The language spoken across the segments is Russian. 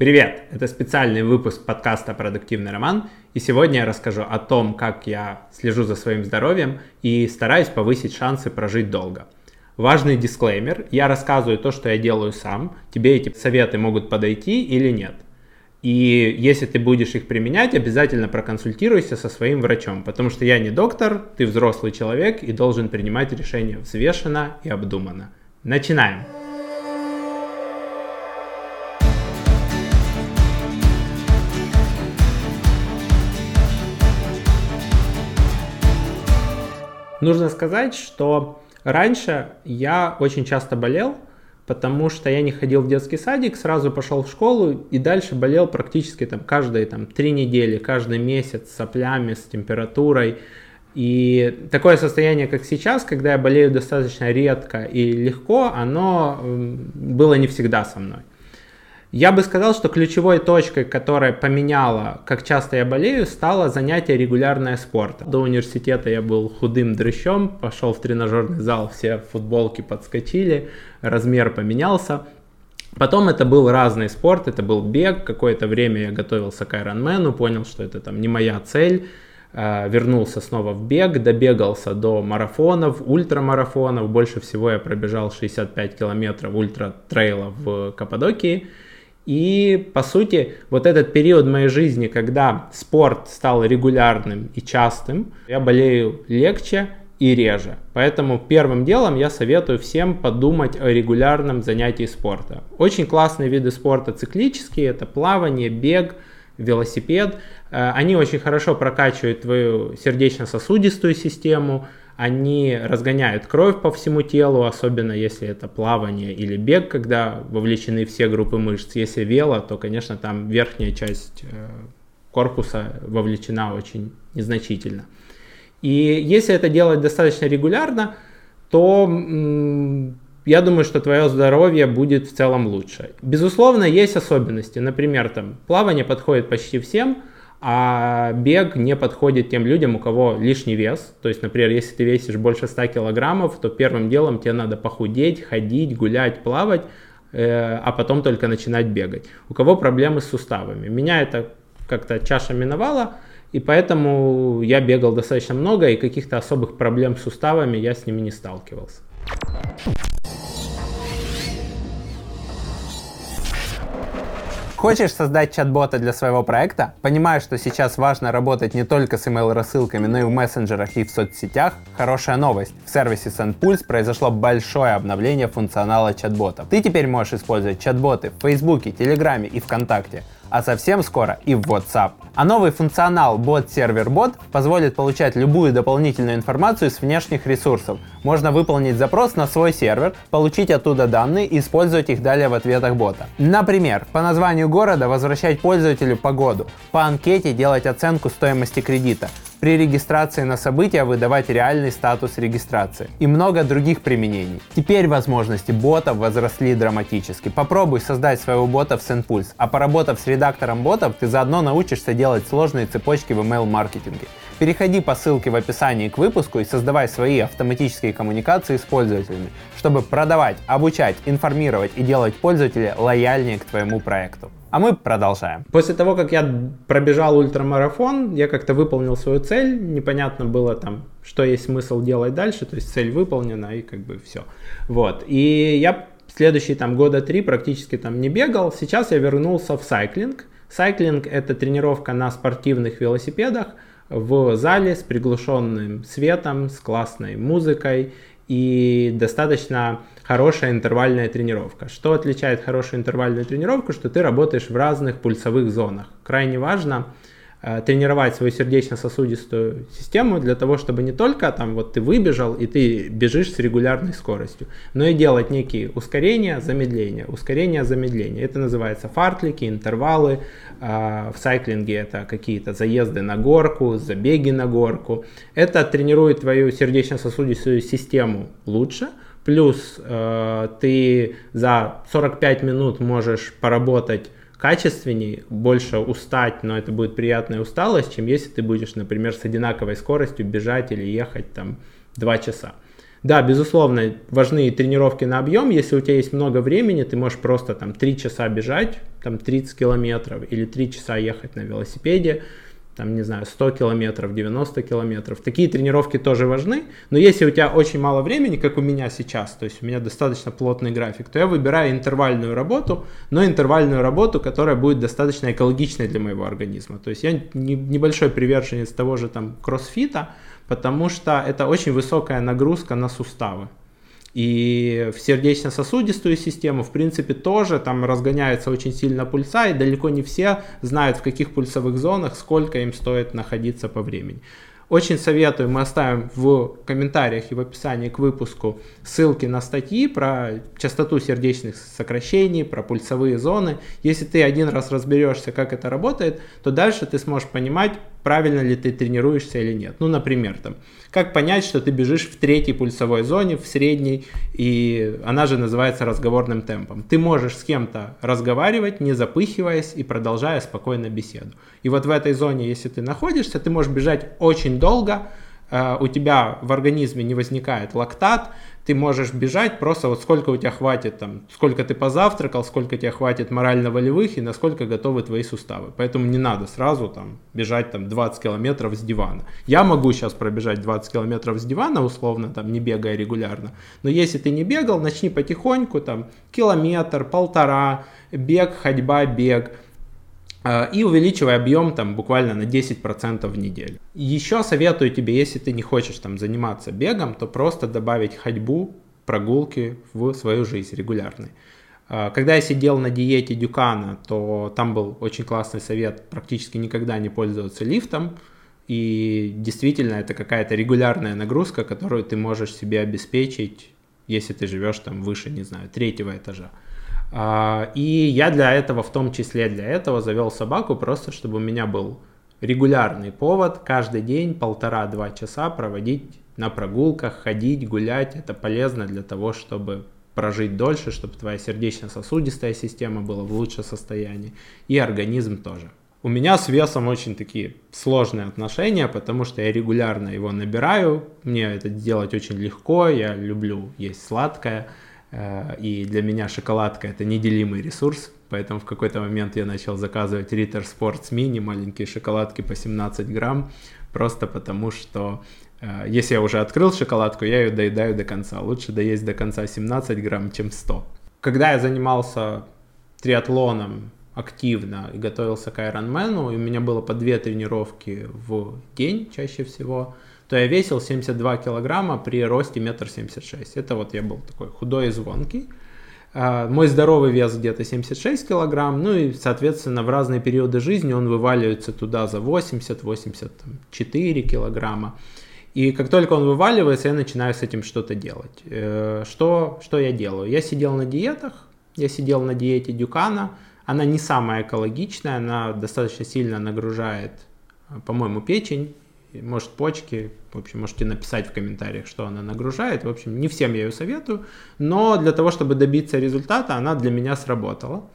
Привет! Это специальный выпуск подкаста «Продуктивный роман», и сегодня я расскажу о том, как я слежу за своим здоровьем и стараюсь повысить шансы прожить долго. Важный дисклеймер, я рассказываю то, что я делаю сам, тебе эти советы могут подойти или нет. И если ты будешь их применять, обязательно проконсультируйся со своим врачом, потому что я не доктор, ты взрослый человек и должен принимать решения взвешенно и обдуманно. Начинаем! Нужно сказать, что раньше я очень часто болел, потому что я не ходил в детский садик, сразу пошел в школу и дальше болел практически там каждые там три недели, каждый месяц с соплями, с температурой. И такое состояние, как сейчас, когда я болею достаточно редко и легко, оно было не всегда со мной. Я бы сказал, что ключевой точкой, которая поменяла, как часто я болею, стало занятие регулярное спорта. До университета я был худым дрыщом, пошел в тренажерный зал, все футболки подскочили, размер поменялся. Потом это был разный спорт, это был бег, какое-то время я готовился к Ironman, понял, что это там не моя цель, э, вернулся снова в бег, добегался до марафонов, ультрамарафонов, больше всего я пробежал 65 километров ультра-трейлов в Каппадокии, и, по сути, вот этот период моей жизни, когда спорт стал регулярным и частым, я болею легче и реже. Поэтому первым делом я советую всем подумать о регулярном занятии спорта. Очень классные виды спорта циклические, это плавание, бег, велосипед. Э, они очень хорошо прокачивают твою сердечно-сосудистую систему, они разгоняют кровь по всему телу, особенно если это плавание или бег, когда вовлечены все группы мышц. Если вело, то, конечно, там верхняя часть э, корпуса вовлечена очень незначительно. И если это делать достаточно регулярно, то я думаю, что твое здоровье будет в целом лучше. Безусловно, есть особенности. Например, там плавание подходит почти всем, а бег не подходит тем людям, у кого лишний вес. То есть, например, если ты весишь больше 100 килограммов, то первым делом тебе надо похудеть, ходить, гулять, плавать, э, а потом только начинать бегать. У кого проблемы с суставами. Меня это как-то чаша миновала, и поэтому я бегал достаточно много, и каких-то особых проблем с суставами я с ними не сталкивался. Хочешь создать чат-бота для своего проекта? Понимаешь, что сейчас важно работать не только с email-рассылками, но и в мессенджерах и в соцсетях? Хорошая новость. В сервисе SendPulse произошло большое обновление функционала чат-ботов. Ты теперь можешь использовать чат-боты в Фейсбуке, Телеграме и ВКонтакте а совсем скоро и в WhatsApp. А новый функционал Bot Server Bot позволит получать любую дополнительную информацию с внешних ресурсов. Можно выполнить запрос на свой сервер, получить оттуда данные и использовать их далее в ответах бота. Например, по названию города возвращать пользователю погоду, по анкете делать оценку стоимости кредита, при регистрации на события выдавать реальный статус регистрации и много других применений. Теперь возможности ботов возросли драматически. Попробуй создать своего бота в SendPulse, а поработав с редактором ботов, ты заодно научишься делать сложные цепочки в email-маркетинге. Переходи по ссылке в описании к выпуску и создавай свои автоматические коммуникации с пользователями, чтобы продавать, обучать, информировать и делать пользователя лояльнее к твоему проекту. А мы продолжаем. После того, как я пробежал ультрамарафон, я как-то выполнил свою цель. Непонятно было там, что есть смысл делать дальше. То есть цель выполнена и как бы все. Вот. И я следующие там года три практически там не бегал. Сейчас я вернулся в сайклинг. Сайклинг это тренировка на спортивных велосипедах в зале с приглушенным светом, с классной музыкой и достаточно хорошая интервальная тренировка. Что отличает хорошую интервальную тренировку? Что ты работаешь в разных пульсовых зонах. Крайне важно э, тренировать свою сердечно-сосудистую систему для того, чтобы не только там вот ты выбежал и ты бежишь с регулярной скоростью, но и делать некие ускорения, замедления, ускорения, замедления. Это называется фартлики, интервалы, а, в сайклинге это какие-то заезды на горку, забеги на горку. Это тренирует твою сердечно-сосудистую систему лучше. Плюс э, ты за 45 минут можешь поработать качественнее, больше устать, но это будет приятная усталость, чем если ты будешь, например, с одинаковой скоростью бежать или ехать там 2 часа. Да, безусловно, важны тренировки на объем. Если у тебя есть много времени, ты можешь просто там 3 часа бежать, там 30 километров, или 3 часа ехать на велосипеде, там, не знаю, 100 километров, 90 километров. Такие тренировки тоже важны, но если у тебя очень мало времени, как у меня сейчас, то есть у меня достаточно плотный график, то я выбираю интервальную работу, но интервальную работу, которая будет достаточно экологичной для моего организма. То есть я не, небольшой приверженец того же там кроссфита, потому что это очень высокая нагрузка на суставы. И в сердечно-сосудистую систему, в принципе, тоже там разгоняется очень сильно пульса, и далеко не все знают, в каких пульсовых зонах, сколько им стоит находиться по времени. Очень советую, мы оставим в комментариях и в описании к выпуску ссылки на статьи про частоту сердечных сокращений, про пульсовые зоны. Если ты один раз разберешься, как это работает, то дальше ты сможешь понимать, правильно ли ты тренируешься или нет. Ну, например, там, как понять, что ты бежишь в третьей пульсовой зоне, в средней, и она же называется разговорным темпом. Ты можешь с кем-то разговаривать, не запыхиваясь и продолжая спокойно беседу. И вот в этой зоне, если ты находишься, ты можешь бежать очень долго, э, у тебя в организме не возникает лактат, ты можешь бежать просто вот сколько у тебя хватит, там, сколько ты позавтракал, сколько тебе хватит морально-волевых и насколько готовы твои суставы. Поэтому не надо сразу там бежать там 20 километров с дивана. Я могу сейчас пробежать 20 километров с дивана, условно, там, не бегая регулярно. Но если ты не бегал, начни потихоньку, там, километр, полтора, бег, ходьба, бег и увеличивай объем там буквально на 10% в неделю. Еще советую тебе, если ты не хочешь там заниматься бегом, то просто добавить ходьбу, прогулки в свою жизнь регулярной. А, когда я сидел на диете Дюкана, то там был очень классный совет практически никогда не пользоваться лифтом. И действительно это какая-то регулярная нагрузка, которую ты можешь себе обеспечить, если ты живешь там выше, не знаю, третьего этажа. А, и я для этого, в том числе для этого, завел собаку, просто чтобы у меня был регулярный повод каждый день полтора-два часа проводить на прогулках, ходить, гулять. Это полезно для того, чтобы прожить дольше, чтобы твоя сердечно-сосудистая система была в лучшем состоянии и организм тоже. У меня с весом очень такие сложные отношения, потому что я регулярно его набираю, мне это делать очень легко, я люблю есть сладкое, и для меня шоколадка это неделимый ресурс, поэтому в какой-то момент я начал заказывать Ritter Sports Mini, маленькие шоколадки по 17 грамм, просто потому что э, если я уже открыл шоколадку, я ее доедаю до конца. Лучше доесть до конца 17 грамм, чем 100. Когда я занимался триатлоном активно и готовился к Ironman, и у меня было по две тренировки в день чаще всего – то я весил 72 килограмма при росте 1,76 м. Это вот я был такой худой и звонкий. А, мой здоровый вес где-то 76 килограмм, ну и, соответственно, в разные периоды жизни он вываливается туда за 80-84 килограмма. И как только он вываливается, я начинаю с этим что-то делать. Э, что, что я делаю? Я сидел на диетах, я сидел на диете Дюкана, она не самая экологичная, она достаточно сильно нагружает, по-моему, печень, может почки, в общем, можете написать в комментариях, что она нагружает. В общем, не всем я ее советую, но для того, чтобы добиться результата, она для меня сработала.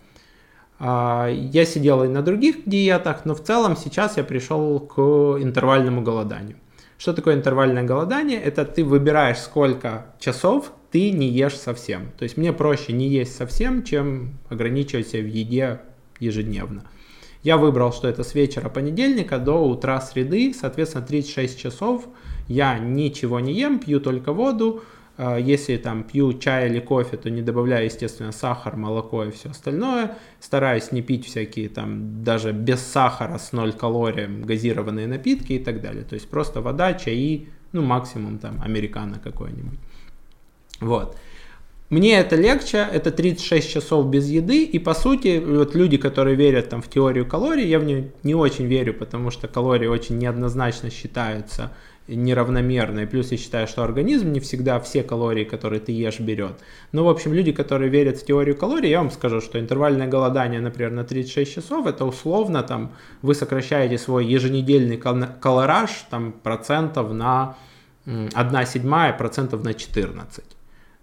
А, я сидел и на других диетах, но в целом сейчас я пришел к интервальному голоданию. Что такое интервальное голодание? Это ты выбираешь, сколько часов ты не ешь совсем. То есть мне проще не есть совсем, чем ограничивать себя в еде ежедневно. Я выбрал, что это с вечера понедельника до утра среды, соответственно 36 часов я ничего не ем, пью только воду. А, если там пью чай или кофе, то не добавляю, естественно, сахар, молоко и все остальное. Стараюсь не пить всякие там даже без сахара с 0 калориям газированные напитки и так далее. То есть просто вода, чаи, ну максимум там американо какой-нибудь. Вот. Мне это легче, это 36 часов без еды, и по сути, вот люди, которые верят там в теорию калорий, я в нее не очень верю, потому что калории очень неоднозначно считаются неравномерно, плюс я считаю, что организм не всегда все калории, которые ты ешь, берет. Но, в общем, люди, которые верят в теорию калорий, я вам скажу, что интервальное голодание, например, на 36 часов, это условно, там, вы сокращаете свой еженедельный калораж, там, процентов на 1 седьмая, процентов на 14.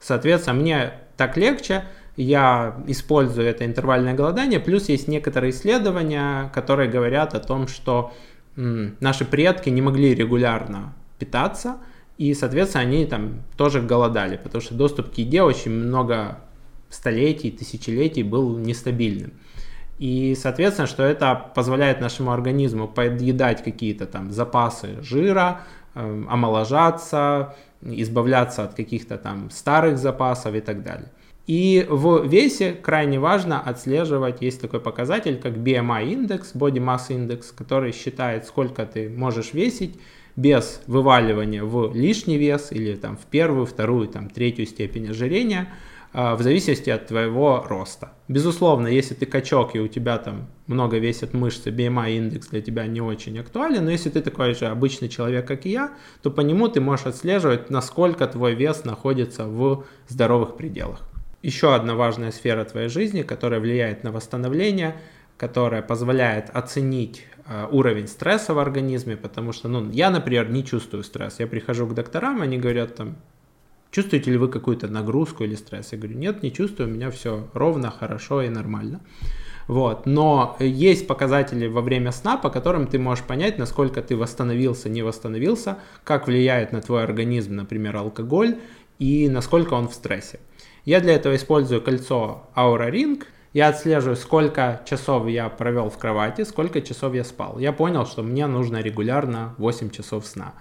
Соответственно, мне так легче, я использую это интервальное голодание, плюс есть некоторые исследования, которые говорят о том, что наши предки не могли регулярно питаться, и, соответственно, они там тоже голодали, потому что доступ к еде очень много столетий, тысячелетий был нестабильным. И, соответственно, что это позволяет нашему организму подъедать какие-то там запасы жира, омоложаться, избавляться от каких-то там старых запасов и так далее. И в весе крайне важно отслеживать, есть такой показатель, как BMI индекс, Body Mass Index, который считает, сколько ты можешь весить без вываливания в лишний вес или там в первую, вторую, там третью степень ожирения – в зависимости от твоего роста. Безусловно, если ты качок и у тебя там много весят мышцы, BMI индекс для тебя не очень актуален, но если ты такой же обычный человек, как и я, то по нему ты можешь отслеживать, насколько твой вес находится в здоровых пределах. Еще одна важная сфера твоей жизни, которая влияет на восстановление, которая позволяет оценить а, уровень стресса в организме, потому что, ну, я, например, не чувствую стресс. Я прихожу к докторам, они говорят там, Чувствуете ли вы какую-то нагрузку или стресс? Я говорю, нет, не чувствую, у меня все ровно, хорошо и нормально. Вот. Но есть показатели во время сна, по которым ты можешь понять, насколько ты восстановился, не восстановился, как влияет на твой организм, например, алкоголь и насколько он в стрессе. Я для этого использую кольцо Aura Ring. Я отслеживаю, сколько часов я провел в кровати, сколько часов я спал. Я понял, что мне нужно регулярно 8 часов сна.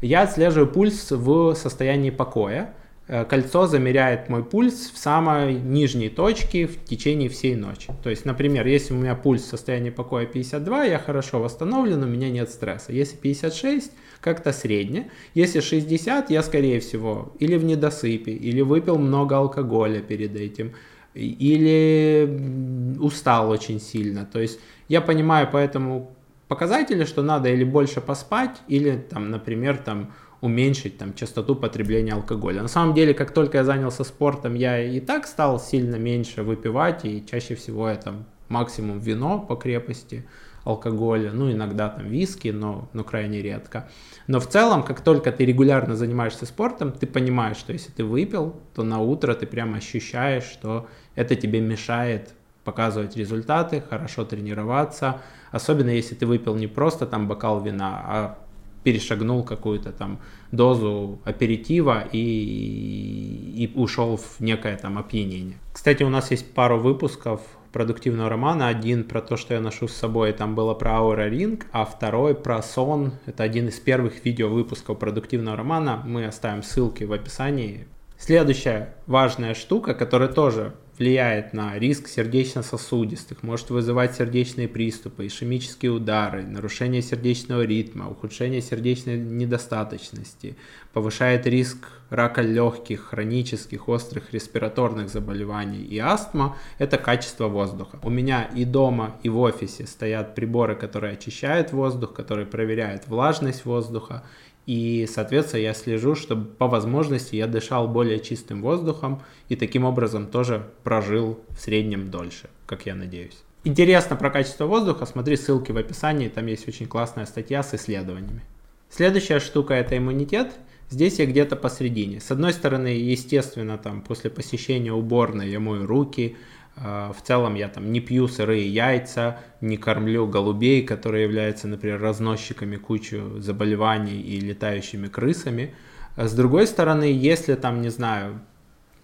Я отслеживаю пульс в состоянии покоя. Э, кольцо замеряет мой пульс в самой нижней точке в течение всей ночи. То есть, например, если у меня пульс в состоянии покоя 52, я хорошо восстановлен, у меня нет стресса. Если 56, как-то средне. Если 60, я скорее всего или в недосыпе, или выпил много алкоголя перед этим, или устал очень сильно. То есть я понимаю поэтому показатели, что надо или больше поспать, или, там, например, там, уменьшить там, частоту потребления алкоголя. На самом деле, как только я занялся спортом, я и так стал сильно меньше выпивать, и чаще всего я там максимум вино по крепости алкоголя, ну иногда там виски, но, но крайне редко. Но в целом, как только ты регулярно занимаешься спортом, ты понимаешь, что если ты выпил, то на утро ты прямо ощущаешь, что это тебе мешает показывать результаты, хорошо тренироваться, особенно если ты выпил не просто там бокал вина, а перешагнул какую-то там дозу аперитива и, и ушел в некое там опьянение. Кстати, у нас есть пару выпусков продуктивного романа. Один про то, что я ношу с собой, там было про Aura Ring, а второй про сон. Это один из первых видео выпусков продуктивного романа. Мы оставим ссылки в описании. Следующая важная штука, которая тоже влияет на риск сердечно-сосудистых, может вызывать сердечные приступы, ишемические удары, нарушение сердечного ритма, ухудшение сердечной недостаточности, повышает риск рака легких, хронических, острых респираторных заболеваний и астма – это качество воздуха. У меня и дома, и в офисе стоят приборы, которые очищают воздух, которые проверяют влажность воздуха, и, соответственно, я слежу, чтобы по возможности я дышал более чистым воздухом и таким образом тоже прожил в среднем дольше, как я надеюсь. Интересно про качество воздуха, смотри ссылки в описании, там есть очень классная статья с исследованиями. Следующая штука это иммунитет. Здесь я где-то посередине. С одной стороны, естественно, там после посещения уборной я мою руки, в целом я там не пью сырые яйца, не кормлю голубей, которые являются, например, разносчиками кучу заболеваний и летающими крысами. А с другой стороны, если там, не знаю,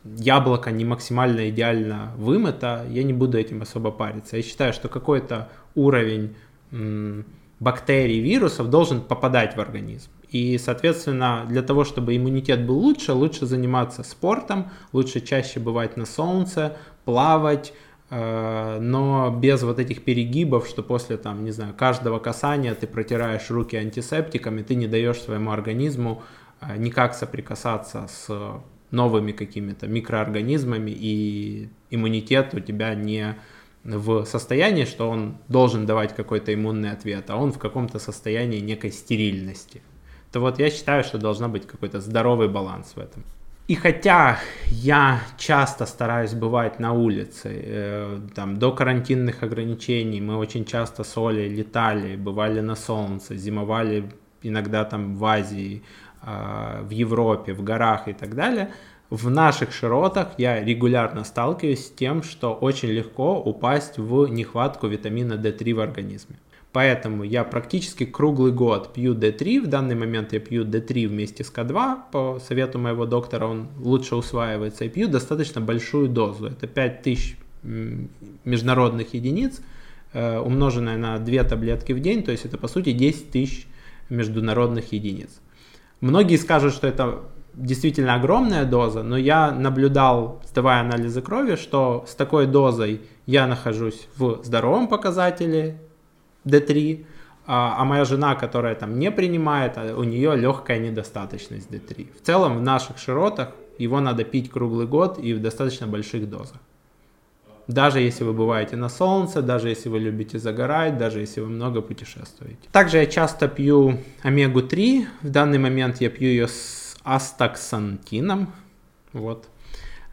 яблоко не максимально идеально вымыто, я не буду этим особо париться. Я считаю, что какой-то уровень бактерий, вирусов должен попадать в организм. И, соответственно, для того, чтобы иммунитет был лучше, лучше заниматься спортом, лучше чаще бывать на солнце, плавать, э, но без вот этих перегибов, что после там, не знаю, каждого касания ты протираешь руки антисептиками, ты не даешь своему организму э, никак соприкасаться с новыми какими-то микроорганизмами, и иммунитет у тебя не в состоянии, что он должен давать какой-то иммунный ответ, а он в каком-то состоянии некой стерильности. То вот я считаю, что должна быть какой-то здоровый баланс в этом. И хотя я часто стараюсь бывать на улице, э, там, до карантинных ограничений мы очень часто с Олей летали, бывали на солнце, зимовали иногда там в Азии, э, в Европе, в горах и так далее, в наших широтах я регулярно сталкиваюсь с тем, что очень легко упасть в нехватку витамина D3 в организме. Поэтому я практически круглый год пью D3. В данный момент я пью D3 вместе с К2. По совету моего доктора он лучше усваивается. И пью достаточно большую дозу. Это 5000 международных единиц, э, умноженное на 2 таблетки в день. То есть это по сути 10 тысяч международных единиц. Многие скажут, что это действительно огромная доза, но я наблюдал, сдавая анализы крови, что с такой дозой я нахожусь в здоровом показателе D3, а, а моя жена, которая там не принимает, а у нее легкая недостаточность D3. В целом в наших широтах его надо пить круглый год и в достаточно больших дозах. Даже если вы бываете на солнце, даже если вы любите загорать, даже если вы много путешествуете. Также я часто пью омегу-3. В данный момент я пью ее с астаксантином. Вот,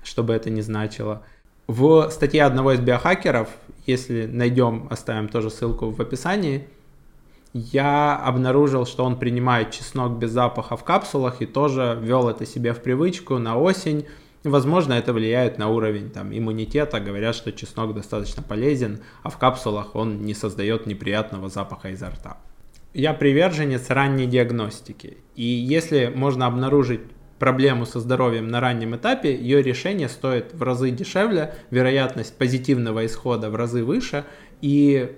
чтобы это не значило. В статье одного из биохакеров, если найдем, оставим тоже ссылку в описании, я обнаружил, что он принимает чеснок без запаха в капсулах и тоже ввел это себе в привычку на осень Возможно, это влияет на уровень там, иммунитета. Говорят, что чеснок достаточно полезен, а в капсулах он не создает неприятного запаха изо рта. Я приверженец ранней диагностики. И если можно обнаружить проблему со здоровьем на раннем этапе, ее решение стоит в разы дешевле, вероятность позитивного исхода в разы выше, и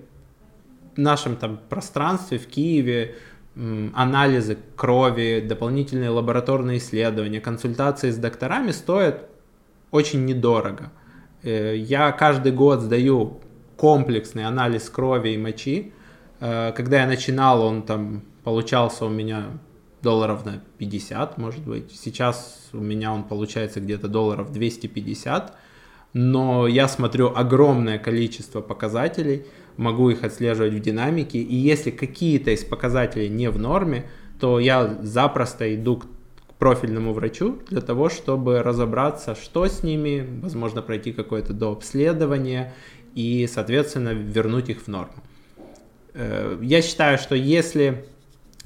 в нашем там пространстве в Киеве анализы крови, дополнительные лабораторные исследования, консультации с докторами стоят очень недорого. Э, я каждый год сдаю комплексный анализ крови и мочи. Э, когда я начинал, он там получался у меня долларов на 50, может быть. Сейчас у меня он получается где-то долларов 250. Но я смотрю огромное количество показателей – могу их отслеживать в динамике, и если какие-то из показателей не в норме, то я запросто иду к профильному врачу для того, чтобы разобраться, что с ними, возможно, пройти какое-то дообследование и, соответственно, вернуть их в норму. Э, я считаю, что если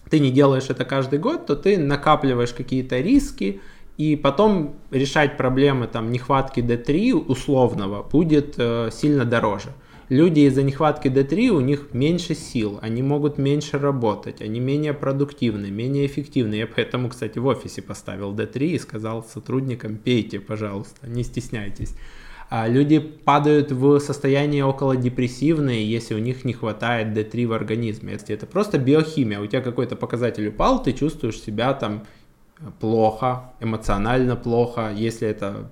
ты не делаешь это каждый год, то ты накапливаешь какие-то риски, и потом решать проблемы там, нехватки D3 условного будет э, сильно дороже люди из-за нехватки D3 у них меньше сил, они могут меньше работать, они менее продуктивны, менее эффективны. Я поэтому, кстати, в офисе поставил D3 и сказал сотрудникам, пейте, пожалуйста, не стесняйтесь. А люди падают в состояние около депрессивное, если у них не хватает D3 в организме. Если это просто биохимия, у тебя какой-то показатель упал, ты чувствуешь себя там плохо, эмоционально плохо. Если это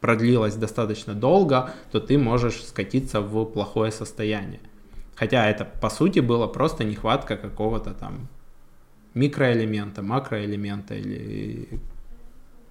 продлилась достаточно долго, то ты можешь скатиться в плохое состояние. Хотя это по сути было просто нехватка какого-то там микроэлемента, макроэлемента или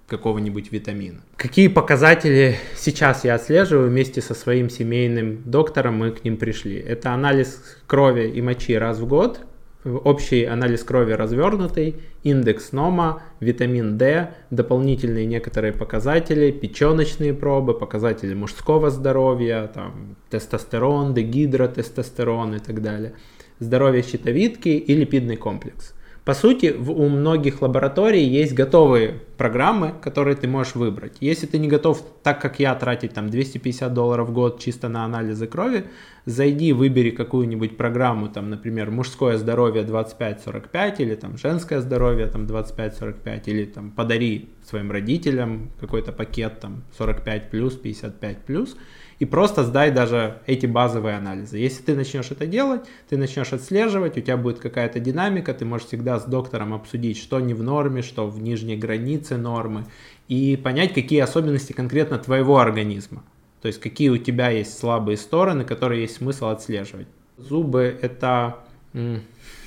какого-нибудь витамина. Какие показатели сейчас я отслеживаю вместе со своим семейным доктором, мы к ним пришли. Это анализ крови и мочи раз в год, общий анализ крови развернутый, индекс НОМА, витамин D, дополнительные некоторые показатели, печеночные пробы, показатели мужского здоровья, там, тестостерон, дегидротестостерон и так далее, здоровье щитовидки и липидный комплекс – по сути, в, у многих лабораторий есть готовые программы, которые ты можешь выбрать. Если ты не готов, так как я, тратить там 250 долларов в год чисто на анализы крови, зайди, выбери какую-нибудь программу, там, например, мужское здоровье 25-45 или там женское здоровье там 25-45 или там подари своим родителям какой-то пакет там 45 плюс, 55 плюс и просто сдай даже эти базовые анализы. Если ты начнешь это делать, ты начнешь отслеживать, у тебя будет какая-то динамика, ты можешь всегда с доктором обсудить, что не в норме, что в нижней границе нормы, и понять, какие особенности конкретно твоего организма. То есть какие у тебя есть слабые стороны, которые есть смысл отслеживать. Зубы это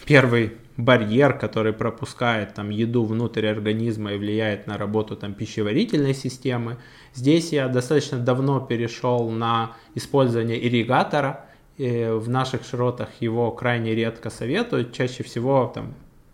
первый барьер, который пропускает там еду внутрь организма и влияет на работу там пищеварительной системы. Здесь я достаточно давно перешел на использование ирригатора. И в наших широтах его крайне редко советуют. Чаще всего там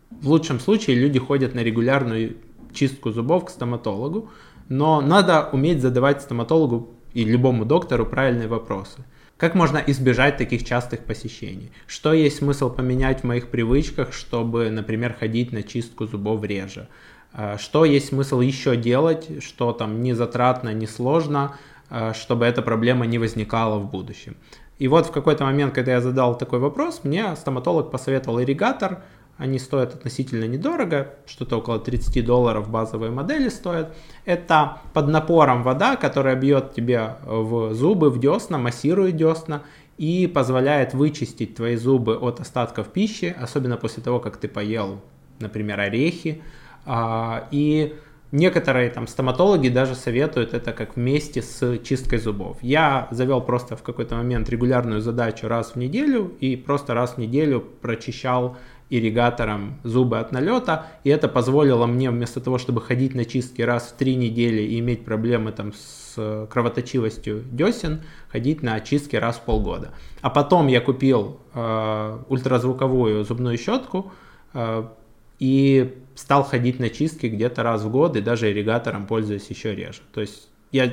в лучшем случае люди ходят на регулярную чистку зубов к стоматологу, но надо уметь задавать стоматологу и любому доктору правильные вопросы. Как можно избежать таких частых посещений? Что есть смысл поменять в моих привычках, чтобы, например, ходить на чистку зубов реже? А, что есть смысл еще делать, что там не затратно, не сложно, а, чтобы эта проблема не возникала в будущем? И вот в какой-то момент, когда я задал такой вопрос, мне стоматолог посоветовал ирригатор, они стоят относительно недорого, что-то около 30 долларов базовые модели стоят. Это под напором вода, которая бьет тебе в зубы, в десна, массирует десна и позволяет вычистить твои зубы от остатков пищи, особенно после того, как ты поел, например, орехи. А, и Некоторые там стоматологи даже советуют это как вместе с чисткой зубов. Я завел просто в какой-то момент регулярную задачу раз в неделю и просто раз в неделю прочищал ирригатором зубы от налета, и это позволило мне вместо того, чтобы ходить на чистки раз в три недели и иметь проблемы там с кровоточивостью десен, ходить на чистки раз в полгода. А потом я купил э, ультразвуковую зубную щетку, э, и стал ходить на чистки где-то раз в год, и даже ирригатором пользуюсь еще реже. То есть я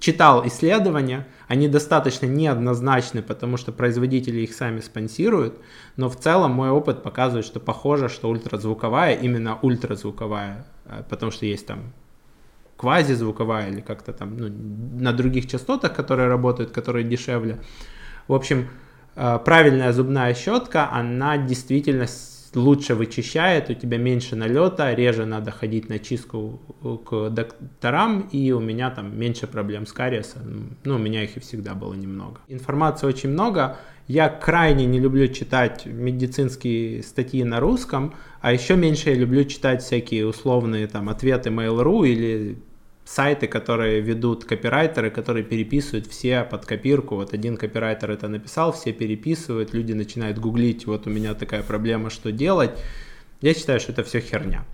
читал исследования, они достаточно неоднозначны, потому что производители их сами спонсируют, но в целом мой опыт показывает, что похоже, что ультразвуковая, именно ультразвуковая, э, потому что есть там квазизвуковая или как-то там ну, на других частотах, которые работают, которые дешевле. В общем, э, правильная зубная щетка, она действительно лучше вычищает, у тебя меньше налета, реже надо ходить на чистку к докторам, и у меня там меньше проблем с кариесом. Ну, у меня их и всегда было немного. Информации очень много. Я крайне не люблю читать медицинские статьи на русском, а еще меньше я люблю читать всякие условные там ответы Mail.ru или сайты, которые ведут копирайтеры, которые переписывают все под копирку. Вот один копирайтер это написал, все переписывают, люди начинают гуглить, вот у меня такая проблема, что делать. Я считаю, что это все херня.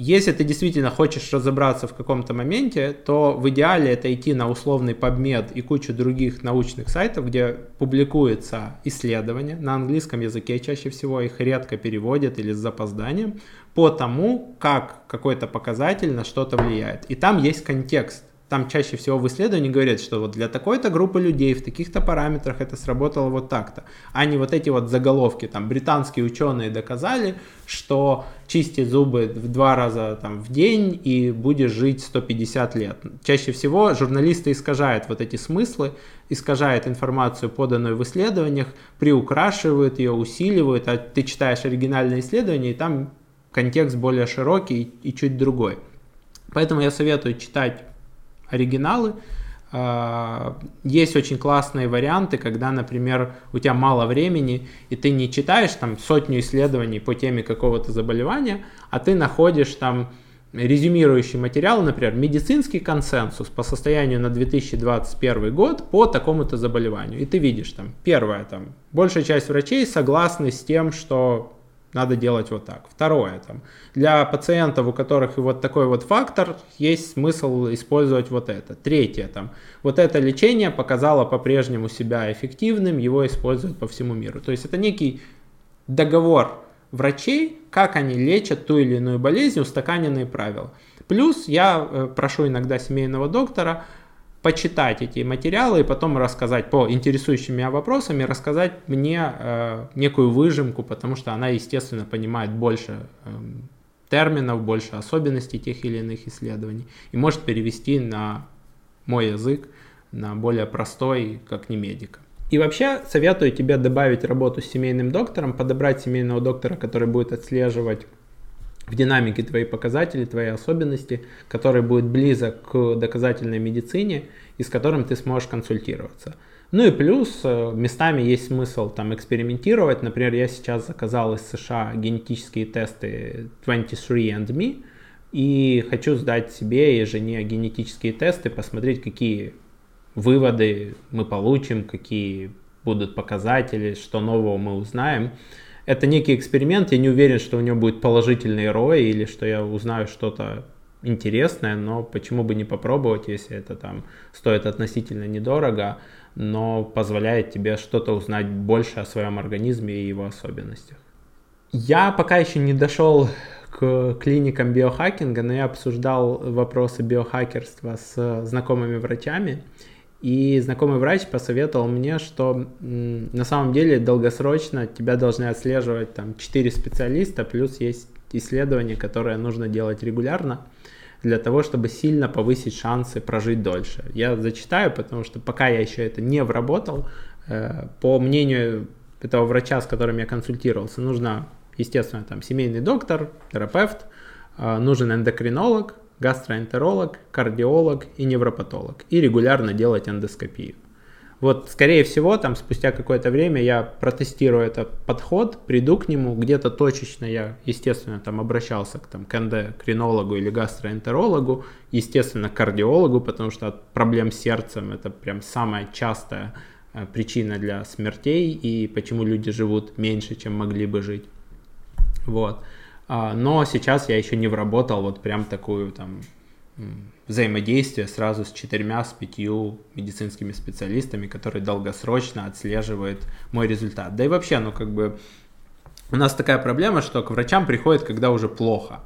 Если ты действительно хочешь разобраться в каком-то моменте, то в идеале это идти на условный PubMed и кучу других научных сайтов, где публикуется исследование на английском языке, чаще всего их редко переводят или с запозданием, по тому, как какой-то показатель на что-то влияет. И там есть контекст там чаще всего в исследовании говорят, что вот для такой-то группы людей в таких-то параметрах это сработало вот так-то, а не вот эти вот заголовки. Там британские ученые доказали, что чистить зубы в два раза там, в день и будешь жить 150 лет. Чаще всего журналисты искажают вот эти смыслы, искажают информацию, поданную в исследованиях, приукрашивают ее, усиливают, а ты читаешь оригинальное исследование, и там контекст более широкий и чуть другой. Поэтому я советую читать оригиналы. А, есть очень классные варианты, когда, например, у тебя мало времени, и ты не читаешь там сотню исследований по теме какого-то заболевания, а ты находишь там резюмирующий материал, например, медицинский консенсус по состоянию на 2021 год по такому-то заболеванию. И ты видишь там, первое, там, большая часть врачей согласны с тем, что надо делать вот так. Второе, там, для пациентов, у которых вот такой вот фактор, есть смысл использовать вот это. Третье, там, вот это лечение показало по-прежнему себя эффективным, его используют по всему миру. То есть это некий договор врачей, как они лечат ту или иную болезнь, устаканенные правила. Плюс я э, прошу иногда семейного доктора почитать эти материалы и потом рассказать по интересующим меня вопросам и рассказать мне э, некую выжимку, потому что она, естественно, понимает больше э, терминов, больше особенностей тех или иных исследований и может перевести на мой язык, на более простой, как не медика. И вообще советую тебе добавить работу с семейным доктором, подобрать семейного доктора, который будет отслеживать в динамике твои показатели, твои особенности, который будет близок к доказательной медицине и с которым ты сможешь консультироваться. Ну и плюс э, местами есть смысл там экспериментировать. Например, я сейчас заказал из США генетические тесты 23andMe и хочу сдать себе и жене генетические тесты, посмотреть, какие выводы мы получим, какие будут показатели, что нового мы узнаем это некий эксперимент, я не уверен, что у него будет положительный ROI или что я узнаю что-то интересное, но почему бы не попробовать, если это там стоит относительно недорого, но позволяет тебе что-то узнать больше о своем организме и его особенностях. Я пока еще не дошел к клиникам биохакинга, но я обсуждал вопросы биохакерства с знакомыми врачами. И знакомый врач посоветовал мне, что на самом деле долгосрочно тебя должны отслеживать там 4 специалиста, плюс есть исследования, которые нужно делать регулярно для того, чтобы сильно повысить шансы прожить дольше. Я зачитаю, потому что пока я еще это не вработал, Э, по мнению этого врача, с которым я консультировался, нужно, естественно, там семейный доктор, терапевт, э, нужен эндокринолог, гастроэнтеролог, кардиолог и невропатолог. И регулярно делать эндоскопию. Вот, скорее всего, там спустя какое-то время я протестирую этот подход, приду к нему, где-то точечно я, естественно, там обращался к, там, к эндокринологу или гастроэнтерологу, естественно, к кардиологу, потому что от проблем с сердцем это прям самая частая э, причина для смертей и почему люди живут меньше, чем могли бы жить. Вот. А, но сейчас я еще не вработал вот прям такую там взаимодействие сразу с четырьмя, с пятью медицинскими специалистами, которые долгосрочно отслеживают мой результат. Да и вообще, ну как бы у нас такая проблема, что к врачам приходят, когда уже плохо.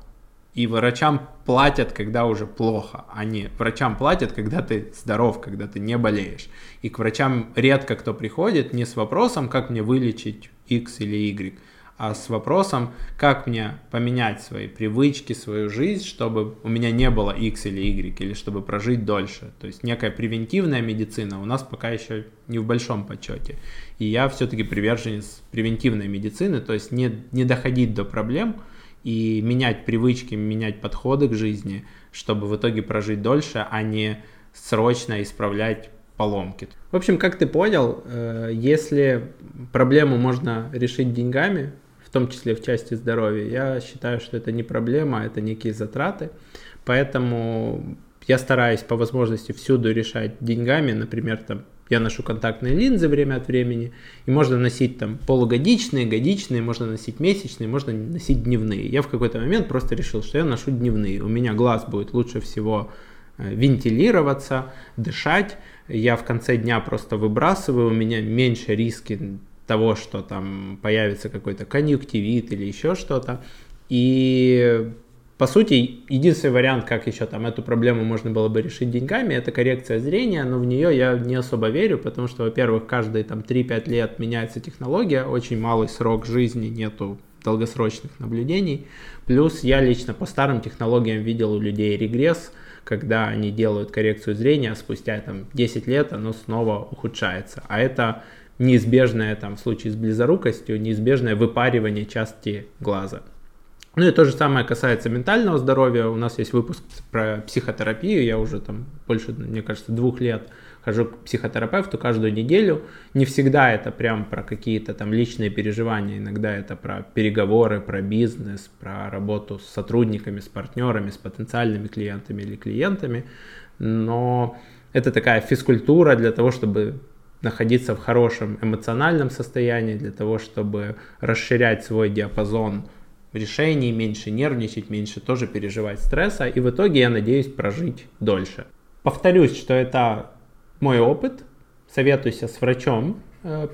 И врачам платят, когда уже плохо, а не врачам платят, когда ты здоров, когда ты не болеешь. И к врачам редко кто приходит не с вопросом, как мне вылечить X или Y, а с вопросом, как мне поменять свои привычки, свою жизнь, чтобы у меня не было X или Y, или чтобы прожить дольше. То есть некая превентивная медицина у нас пока еще не в большом почете. И я все-таки приверженец превентивной медицины, то есть не, не доходить до проблем и менять привычки, менять подходы к жизни, чтобы в итоге прожить дольше, а не срочно исправлять поломки. В общем, как ты понял, э, если проблему можно решить деньгами, том числе в части здоровья, я считаю, что это не проблема, а это некие затраты. Поэтому я стараюсь по возможности всюду решать деньгами, например, там я ношу контактные линзы время от времени, и можно носить там полугодичные, годичные, можно носить месячные, можно носить дневные. Я в какой-то момент просто решил, что я ношу дневные. У меня глаз будет лучше всего э, вентилироваться, дышать. Я в конце дня просто выбрасываю, у меня меньше риски того, что там появится какой-то конъюнктивит или еще что-то. И по сути, единственный вариант, как еще там эту проблему можно было бы решить деньгами, это коррекция зрения, но в нее я не особо верю, потому что, во-первых, каждые там 3-5 лет меняется технология, очень малый срок жизни, нету долгосрочных наблюдений. Плюс я лично по старым технологиям видел у людей регресс, когда они делают коррекцию зрения, а спустя там 10 лет оно снова ухудшается. А это неизбежное там в случае с близорукостью, неизбежное выпаривание части глаза. Ну и то же самое касается ментального здоровья. У нас есть выпуск про психотерапию. Я уже там больше, мне кажется, двух лет хожу к психотерапевту каждую неделю. Не всегда это прям про какие-то там личные переживания. Иногда это про переговоры, про бизнес, про работу с сотрудниками, с партнерами, с потенциальными клиентами или клиентами. Но это такая физкультура для того, чтобы находиться в хорошем эмоциональном состоянии, для того, чтобы расширять свой диапазон решений, меньше нервничать, меньше тоже переживать стресса, и в итоге я надеюсь прожить дольше. Повторюсь, что это мой опыт, советуйся с врачом,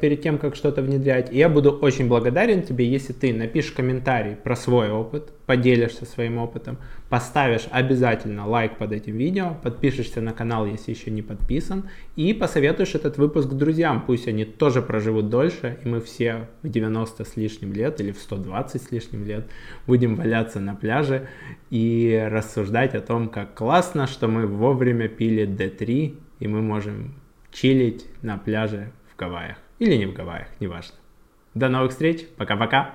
перед тем, как что-то внедрять. И я буду очень благодарен тебе, если ты напишешь комментарий про свой опыт, поделишься своим опытом, поставишь обязательно лайк под этим видео, подпишешься на канал, если еще не подписан, и посоветуешь этот выпуск друзьям, пусть они тоже проживут дольше, и мы все в 90 с лишним лет или в 120 с лишним лет будем валяться на пляже и рассуждать о том, как классно, что мы вовремя пили D3, и мы можем чилить на пляже Гавайях. Или не в Гавайях, неважно. До новых встреч, пока-пока.